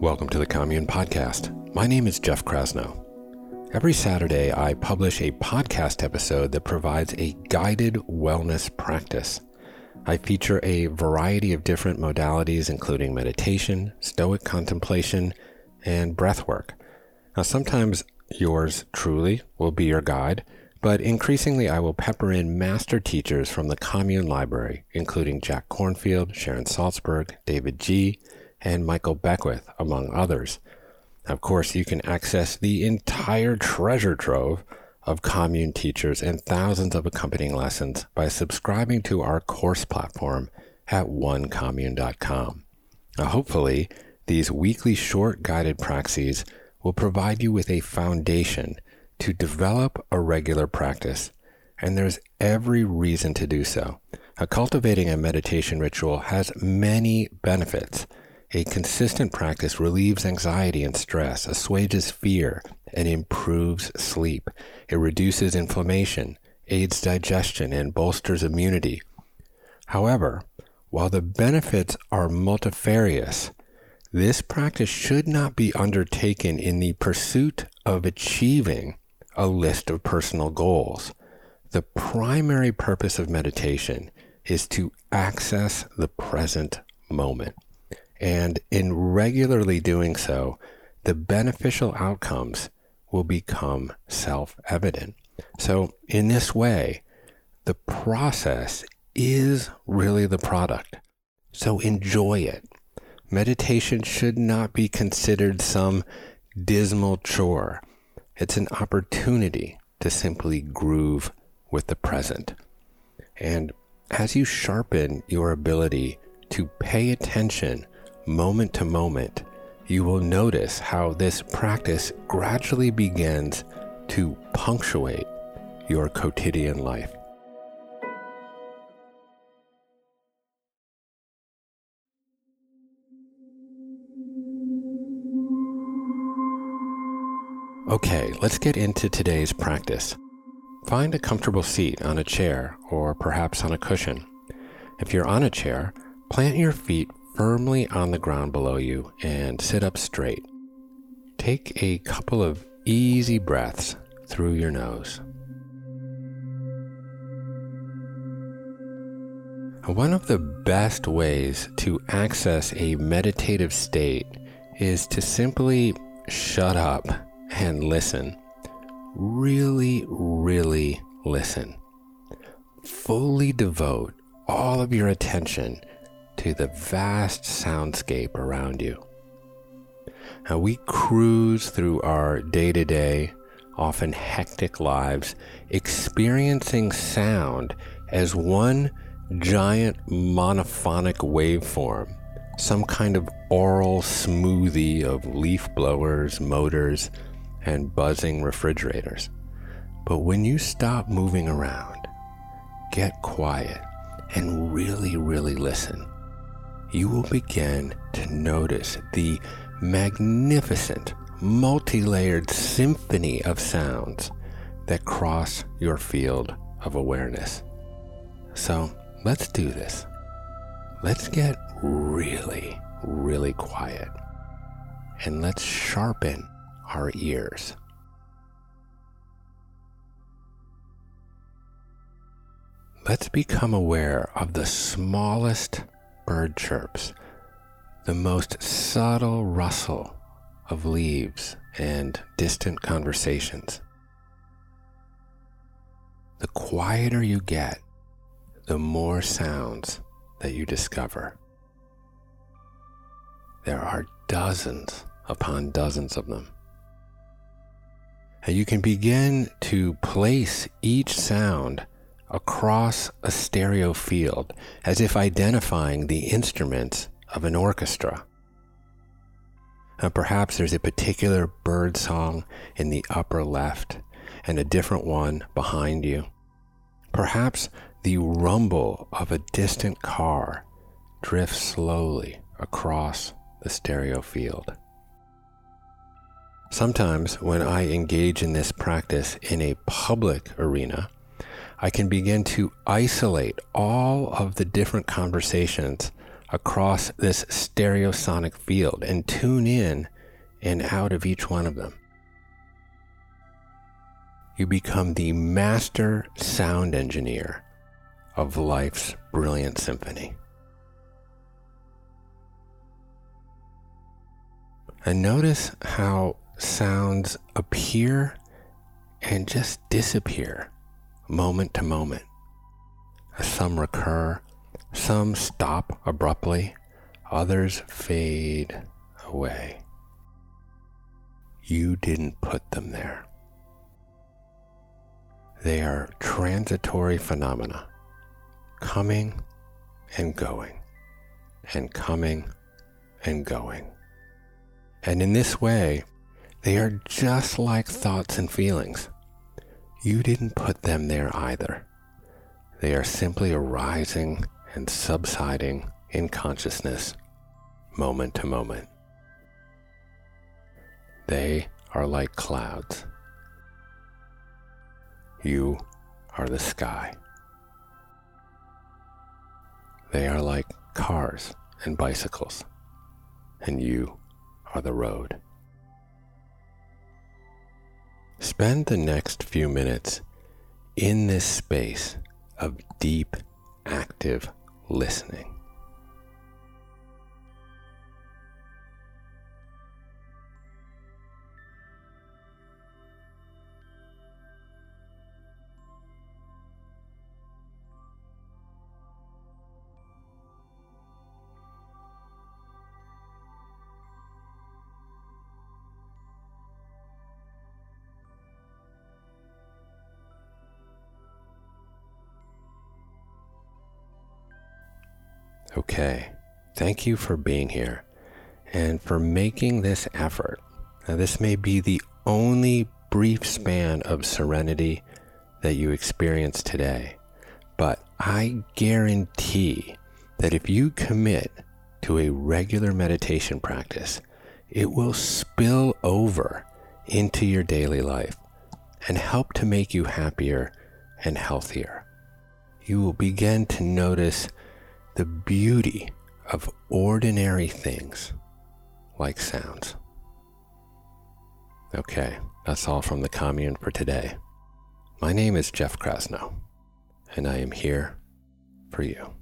Welcome to the Commune Podcast. My name is Jeff Krasno. Every Saturday, I publish a podcast episode that provides a guided wellness practice. I feature a variety of different modalities, including meditation, stoic contemplation, and breath work. Now, sometimes yours truly will be your guide, but increasingly I will pepper in master teachers from the Commune Library, including Jack Kornfield, Sharon Salzberg, davidji., and Michael Beckwith, among others. Of course, you can access the entire treasure trove of commune teachers and thousands of accompanying lessons by subscribing to our course platform at onecommune.com. Now, hopefully, these weekly short guided praxis will provide you with a foundation to develop a regular practice, and there's every reason to do so. A cultivating a meditation ritual has many benefits. A consistent practice relieves anxiety and stress, assuages fear, and improves sleep. It reduces inflammation, aids digestion, and bolsters immunity. However, while the benefits are multifarious, this practice should not be undertaken in the pursuit of achieving a list of personal goals. The primary purpose of meditation is to access the present moment. And in regularly doing so, the beneficial outcomes will become self evident. So, in this way, the process is really the product. So, enjoy it. Meditation should not be considered some dismal chore. It's an opportunity to simply groove with the present. And as you sharpen your ability to pay attention moment to moment, you will notice how this practice gradually begins to punctuate your quotidian life. Okay, let's get into today's practice. Find a comfortable seat on a chair or perhaps on a cushion. If you're on a chair, plant your feet firmly on the ground below you and sit up straight. Take a couple of easy breaths through your nose. One of the best ways to access a meditative state is to simply shut up and listen. Really, really listen. Fully devote all of your attention to the vast soundscape around you. Now, we cruise through our day to day, often hectic lives, experiencing sound as one giant monophonic waveform, some kind of aural smoothie of leaf blowers, motors, and buzzing refrigerators. But when you stop moving around, get quiet, and really, really listen, you will begin to notice the magnificent, multi layered symphony of sounds that cross your field of awareness. So let's do this. Let's get really, really quiet and let's sharpen our ears. Let's become aware of the smallest bird chirps, the most subtle rustle of leaves and distant conversations. The quieter you get, the more sounds that you discover. There are dozens upon dozens of them. And you can begin to place each sound across a stereo field as if identifying the instruments of an orchestra. And perhaps there's a particular bird song in the upper left and a different one behind you. Perhaps the rumble of a distant car drifts slowly across the stereo field. Sometimes, when I engage in this practice in a public arena, I can begin to isolate all of the different conversations across this stereosonic field and tune in and out of each one of them. You become the master sound engineer of life's brilliant symphony. And notice how sounds appear and just disappear moment to moment. Some recur, some stop abruptly, others fade away. You didn't put them there. They are transitory phenomena, coming and going, and coming and going. And in this way, they are just like thoughts and feelings. You didn't put them there either. They are simply arising and subsiding in consciousness moment to moment. They are like clouds. You are the sky. They are like cars and bicycles, and you are the road. Spend the next few minutes in this space of deep, active listening. Okay, thank you for being here and for making this effort. Now, this may be the only brief span of serenity that you experience today, but I guarantee that if you commit to a regular meditation practice, it will spill over into your daily life and help to make you happier and healthier. You will begin to notice the beauty of ordinary things like sounds. Okay, that's all from the commune for today. My name is Jeff Krasno, and I am here for you.